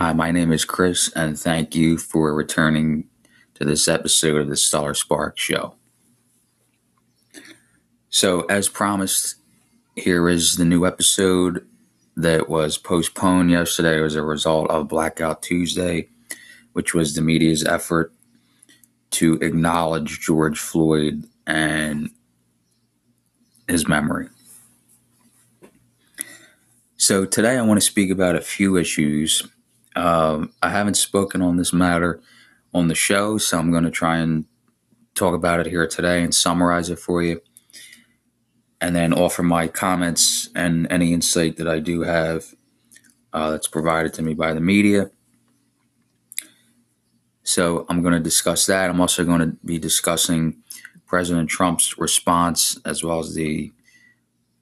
Hi, my name is Chris, and thank you for returning to this episode of the Stellar Spark Show. So, as promised, here is the new episode that was postponed yesterday as a result of Blackout Tuesday, which was the media's effort to acknowledge George Floyd and his memory. So, today I want to speak about a few issues um, I haven't spoken on this matter on the show, so I'm going to try and talk about it here today and summarize it for you, and then offer my comments and any insight that I do have uh, that's provided to me by the media. So I'm going to discuss that. I'm also going to be discussing President Trump's response as well as the,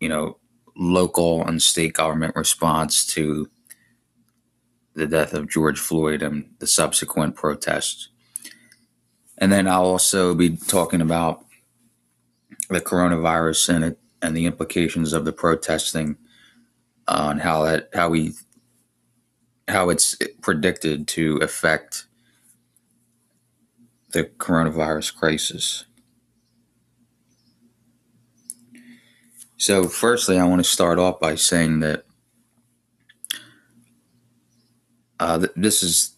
you know, local and state government response to the death of George Floyd and the subsequent protests. And then I'll also be talking about the coronavirus and it and the implications of the protesting and how that how we how it's predicted to affect the coronavirus crisis. So, firstly, I want to start off by saying that Uh, th- this is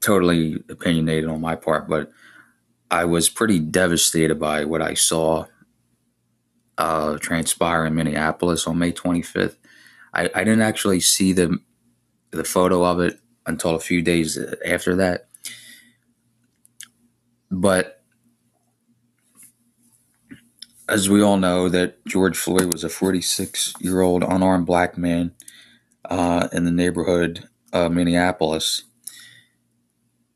totally opinionated on my part, but I was pretty devastated by what I saw uh, transpire in Minneapolis on May 25th. I, I didn't actually see the the photo of it until a few days after that, but as we all know, that George Floyd was a 46 year old unarmed black man uh, in the neighborhood uh, Minneapolis,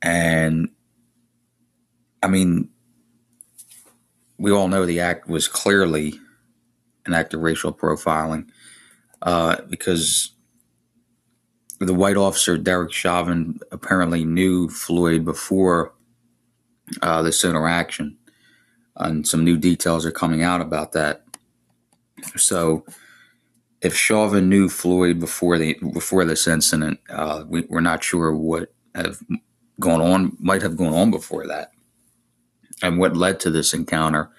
and I mean, we all know the act was clearly an act of racial profiling uh, because the white officer Derek Chauvin apparently knew Floyd before uh, this interaction, and some new details are coming out about that. So if Chauvin knew Floyd before the before this incident, uh, we, are not sure what have gone on might have gone on before that, and what led to this encounter.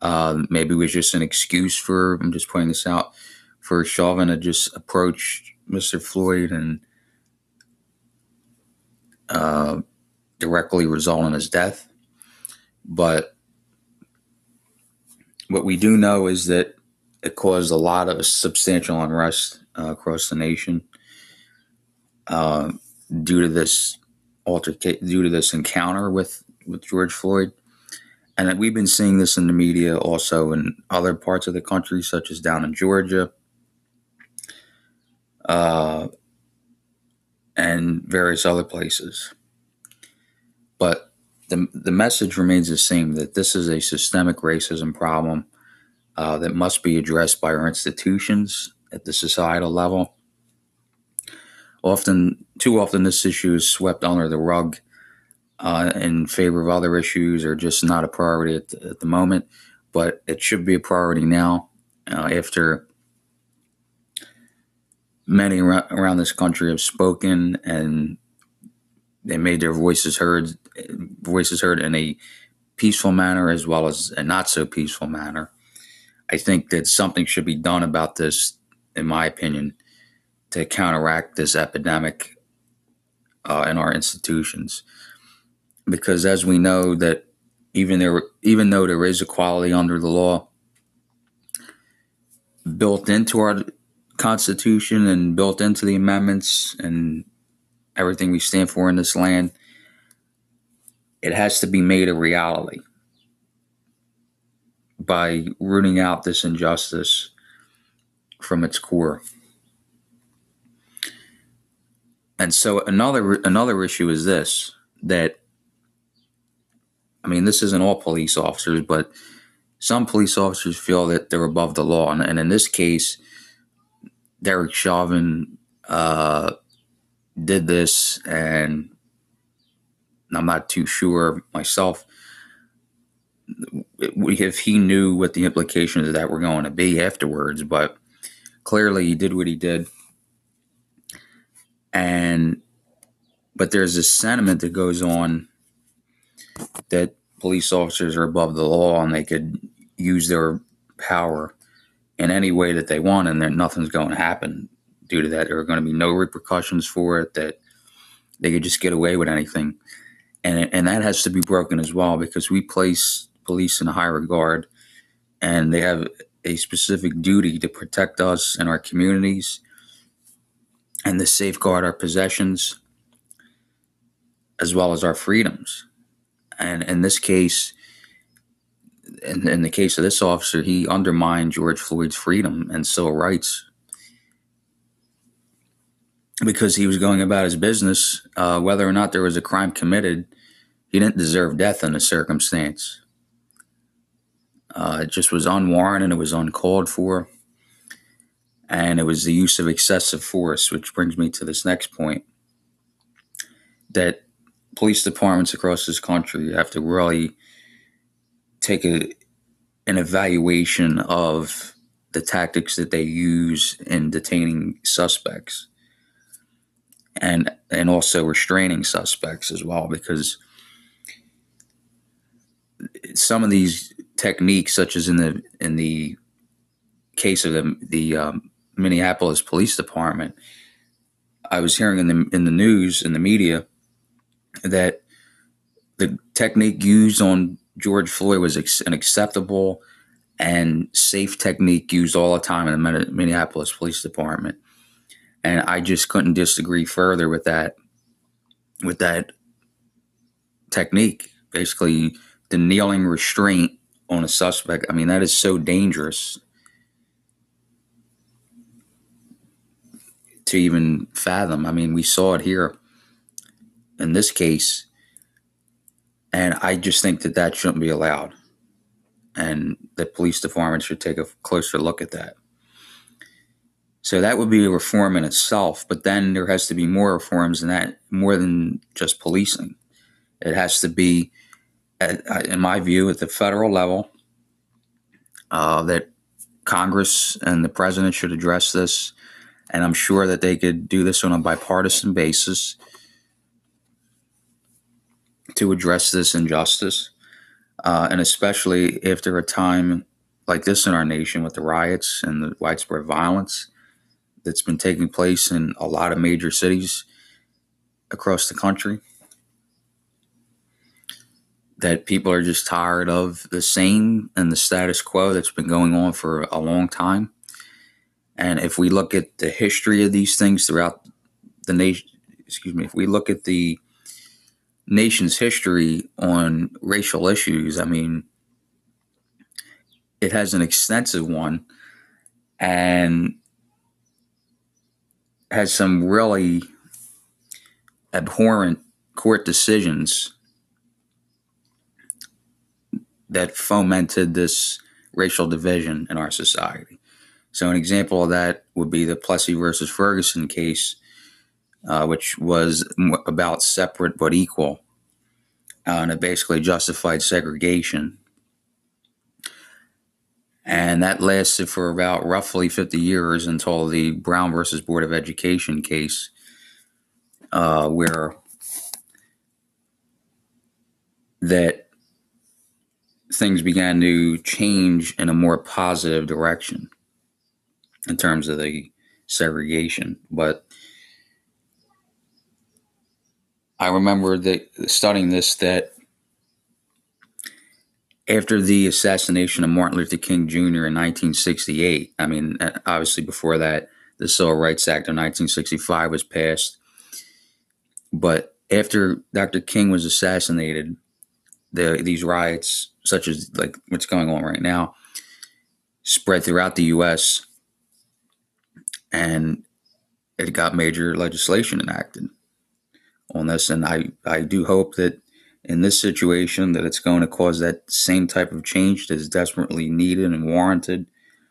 Uh, maybe it was just an excuse for I'm just pointing this out for Chauvin to just approach Mr. Floyd and uh, directly result in his death. But what we do know is that it caused a lot of substantial unrest uh, across the nation uh, due to this altercation, due to this encounter with with George Floyd, and we've been seeing this in the media also in other parts of the country, such as down in Georgia. Uh, and various other places. But the, the message remains the same that this is a systemic racism problem uh, that must be addressed by our institutions at the societal level. Often, too often, this issue is swept under the rug uh, in favor of other issues or just not a priority at the, at the moment, but it should be a priority now uh, after many around this country have spoken and they made their voices heard voices heard in a peaceful manner as well as a not so peaceful manner I think that something should be done about this, in my opinion, to counteract this epidemic uh, in our institutions. Because as we know that even there, even though there is equality under the law built into our Constitution and built into the amendments and everything we stand for in this land, it has to be made a reality by rooting out this injustice from its core. And so another another issue is this that I mean this isn't all police officers, but some police officers feel that they're above the law, and, and in this case, Derek Chauvin uh, did this, and I'm not too sure myself if he knew what the implications of that were going to be afterwards, but clearly he did what he did. And but there's this sentiment that goes on that police officers are above the law and they could use their power in any way that they want and then nothing's going to happen due to that there are going to be no repercussions for it that they could just get away with anything and and that has to be broken as well because we place police in high regard and they have a specific duty to protect us and our communities and to safeguard our possessions as well as our freedoms. And in this case, in, in the case of this officer, he undermined George Floyd's freedom and civil rights because he was going about his business. Uh, whether or not there was a crime committed, he didn't deserve death in the circumstance. Uh, it just was unwarranted, it was uncalled for, and it was the use of excessive force, which brings me to this next point that police departments across this country have to really take a, an evaluation of the tactics that they use in detaining suspects and and also restraining suspects as well because some of these techniques such as in the in the case of the the um, Minneapolis Police Department I was hearing in the in the news in the media that the technique used on George Floyd was ex- an acceptable and safe technique used all the time in the Minneapolis Police Department. And I just couldn't disagree further with that with that technique. Basically, the kneeling restraint on a suspect. I mean, that is so dangerous to even fathom. I mean, we saw it here in this case. And I just think that that shouldn't be allowed. And the police department should take a closer look at that. So that would be a reform in itself, but then there has to be more reforms than that, more than just policing. It has to be, in my view, at the federal level, uh, that Congress and the president should address this. And I'm sure that they could do this on a bipartisan basis to address this injustice, uh, and especially after a time like this in our nation with the riots and the widespread violence that's been taking place in a lot of major cities across the country. That people are just tired of the same and the status quo that's been going on for a long time. And if we look at the history of these things throughout the nation, excuse me, if we look at the nation's history on racial issues, I mean, it has an extensive one and has some really abhorrent court decisions that fomented this racial division in our society. So, an example of that would be the Plessy versus Ferguson case, uh, which was about separate but equal. Uh, and it basically justified segregation. And that lasted for about roughly 50 years until the Brown versus Board of Education case, uh, where that things began to change in a more positive direction in terms of the segregation. But I remember that studying this that after the assassination of Martin Luther King Jr. in 1968, I mean, uh, obviously before that, the Civil Rights Act of 1965 was passed. But after Dr. King was assassinated, the these riots, such as like what's going on right now, spread throughout the U.S. and it got major legislation enacted on this, and I I do hope that in this situation that it's going to cause that same type of change that is desperately needed and warranted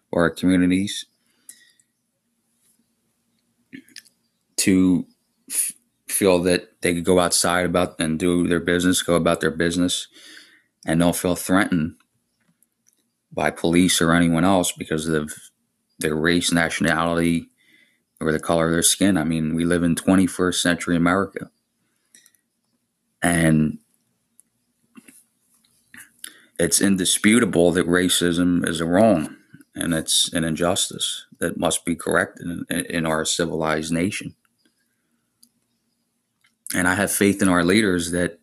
for our communities to f- feel that they could go outside about and do their business, go about their business, and don't feel threatened by police or anyone else because of their race, nationality, or the color of their skin. I mean, we live in 21st century America And it's indisputable that racism is a wrong and it's an injustice that must be corrected in, in our civilized nation. And I have faith in our leaders that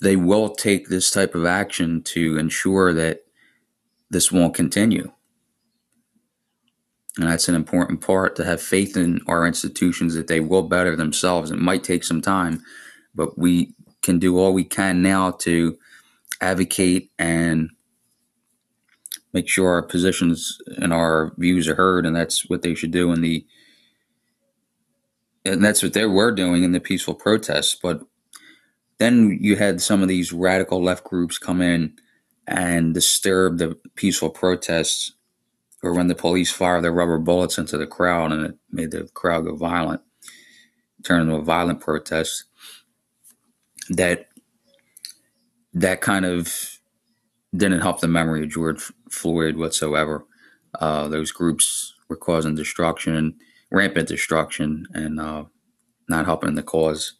they will take this type of action to ensure that this won't continue. And that's an important part to have faith in our institutions that they will better themselves. It might take some time, but we can do all we can now to advocate and make sure our positions and our views are heard. And that's what they should do in the and that's what they were doing in the peaceful protests. But then you had some of these radical left groups come in and disturb the peaceful protests, or when the police fire their rubber bullets into the crowd and it made the crowd go violent, turn into a violent protest. That that kind of didn't help the memory of George Floyd whatsoever. Uh, those groups were causing destruction, rampant destruction, and uh, not helping the cause.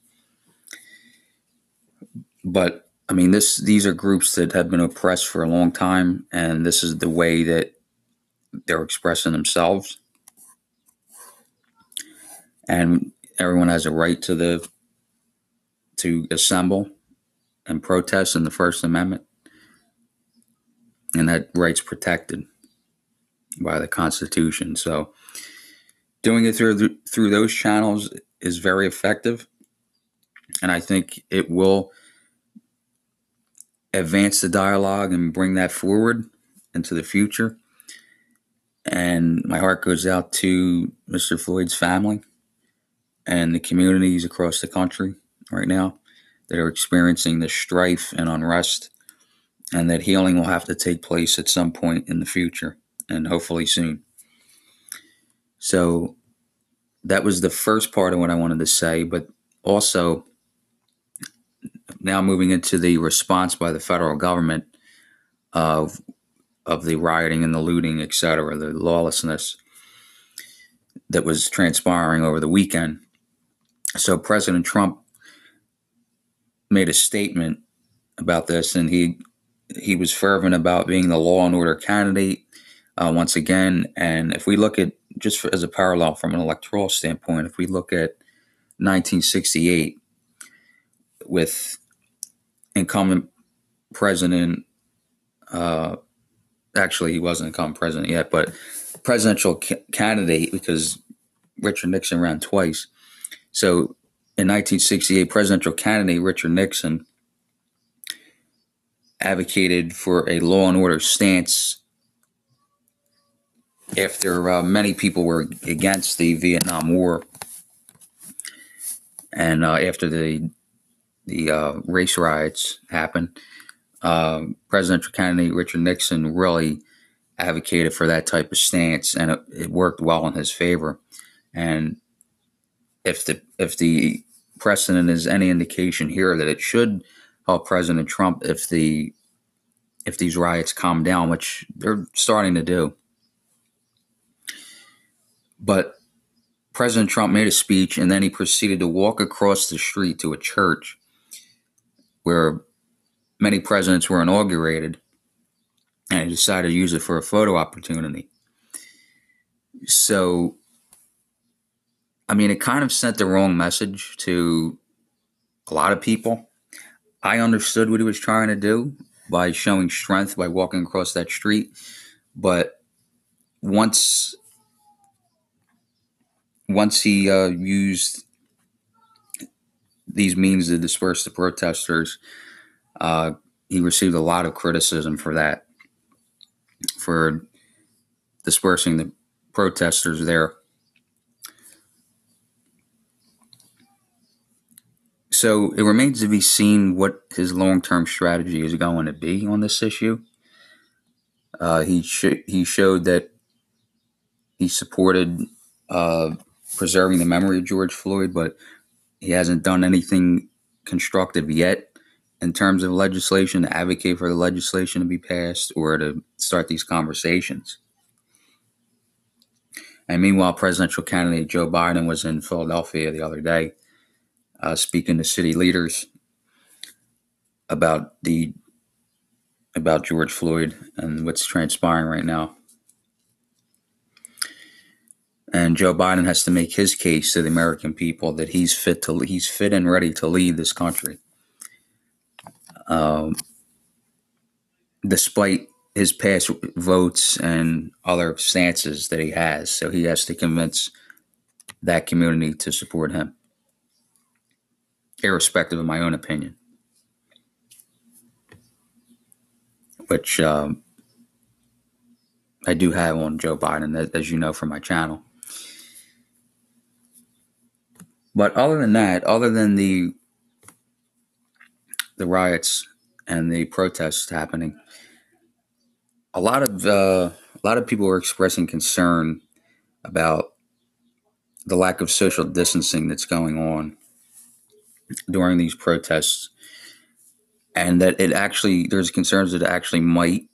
But I mean, this these are groups that have been oppressed for a long time, and this is the way that they're expressing themselves. And everyone has a right to the to assemble and protest in the First Amendment, and that right's protected by the Constitution. So, doing it through through those channels is very effective, and I think it will advance the dialogue and bring that forward into the future. And my heart goes out to Mr. Floyd's family and the communities across the country right now that are experiencing the strife and unrest, and that healing will have to take place at some point in the future and hopefully soon. So that was the first part of what I wanted to say, but also now moving into the response by the federal government of of the rioting and the looting, et cetera, the lawlessness that was transpiring over the weekend. So President Trump made a statement about this, and he he was fervent about being the law and order candidate uh, once again. And if we look at just for, as a parallel from an electoral standpoint, if we look at 1968 with incumbent president, uh, actually he wasn't incumbent president yet, but presidential ca- candidate because Richard Nixon ran twice. So in 1968, presidential candidate Richard Nixon advocated for a law and order stance after uh, many people were against the Vietnam War and uh, after the the uh, race riots happened, uh, presidential candidate Richard Nixon really advocated for that type of stance, and it, it worked well in his favor. And if the if the precedent is any indication here that it should help President Trump if the if these riots calm down, which they're starting to do. But President Trump made a speech and then he proceeded to walk across the street to a church where many presidents were inaugurated and he decided to use it for a photo opportunity. So I mean, it kind of sent the wrong message to a lot of people. I understood what he was trying to do by showing strength by walking across that street, but once once he uh, used these means to disperse the protesters, uh, he received a lot of criticism for that, for dispersing the protesters there. So it remains to be seen what his long term strategy is going to be on this issue. Uh, he sh- he showed that he supported uh, preserving the memory of George Floyd, but he hasn't done anything constructive yet in terms of legislation to advocate for the legislation to be passed or to start these conversations. And meanwhile, presidential candidate Joe Biden was in Philadelphia the other day uh, speaking to city leaders about the about George Floyd and what's transpiring right now. And Joe Biden has to make his case to the American people that he's fit to he's fit and ready to lead this country. Um, despite his past votes and other stances that he has, so he has to convince that community to support him, irrespective of my own opinion. Which um, I do have on Joe Biden, as you know from my channel. But other than that, other than the the riots and the protests happening, a lot of uh, a lot of people are expressing concern about the lack of social distancing that's going on during these protests, and that it actually there's concerns that it actually might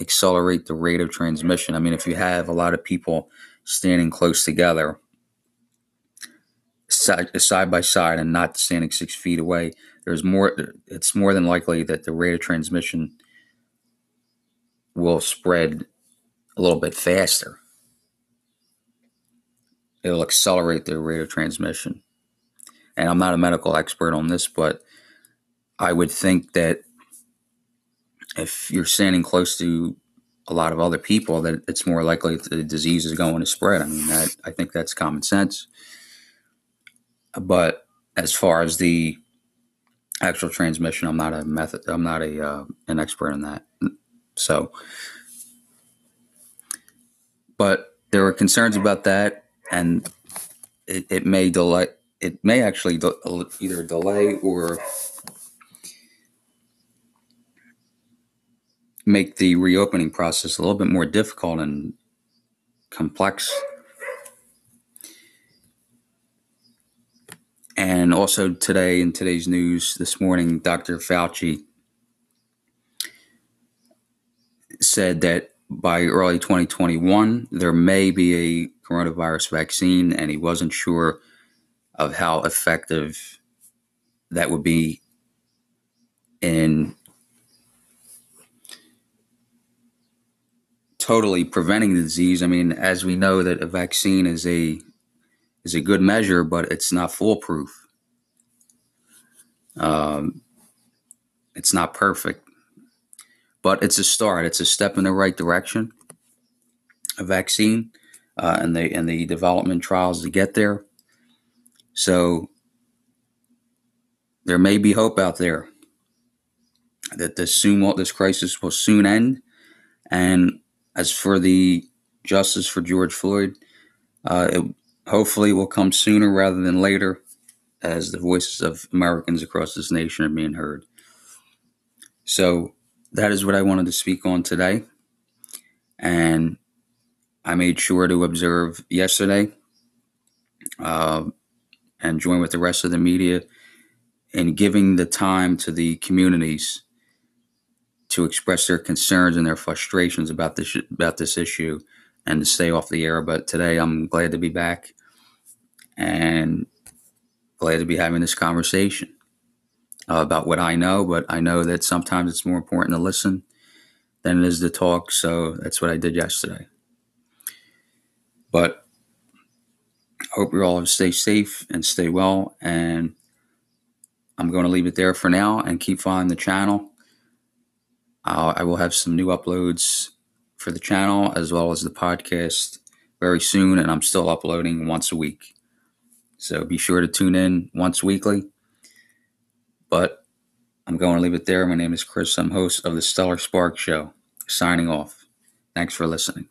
accelerate the rate of transmission. I mean, if you have a lot of people standing close together side, side by side and not standing six feet away, there's more. It's more than likely that the rate of transmission will spread a little bit faster. It'll accelerate the rate of transmission. And I'm not a medical expert on this, but I would think that if you're standing close to a lot of other people, that it's more likely the disease is going to spread. I mean, that I think that's common sense. But as far as the actual transmission, I'm not a method. I'm not a uh, an expert in that. So, but there were concerns about that, and it, it may delay. It may actually de- either delay or make the reopening process a little bit more difficult and complex And also today in today's news this morning, Dr. Fauci said that by early 2021, there may be a coronavirus vaccine, and he wasn't sure of how effective that would be in totally preventing the disease. I mean, as we know that a vaccine is a is a good measure, but it's not foolproof. Um, it's not perfect, but it's a start. It's a step in the right direction. A vaccine uh, and the and the development trials to get there. So there may be hope out there that this soon this crisis will soon end. And as for the justice for George Floyd, uh, it, hopefully will come sooner rather than later as the voices of Americans across this nation are being heard. So that is what I wanted to speak on today. And I made sure to observe yesterday uh, and join with the rest of the media in giving the time to the communities to express their concerns and their frustrations about this about this issue and to stay off the air. But today I'm glad to be back and glad to be having this conversation uh, about what I know. But I know that sometimes it's more important to listen than it is to talk. So that's what I did yesterday. But I hope you all stay safe and stay well. And I'm going to leave it there for now and keep following the channel. Uh, I will have some new uploads for the channel as well as the podcast very soon, and I'm still uploading once a week. So be sure to tune in once weekly. But I'm going to leave it there. My name is Chris. I'm host of the Stellar Spark Show. Signing off. Thanks for listening.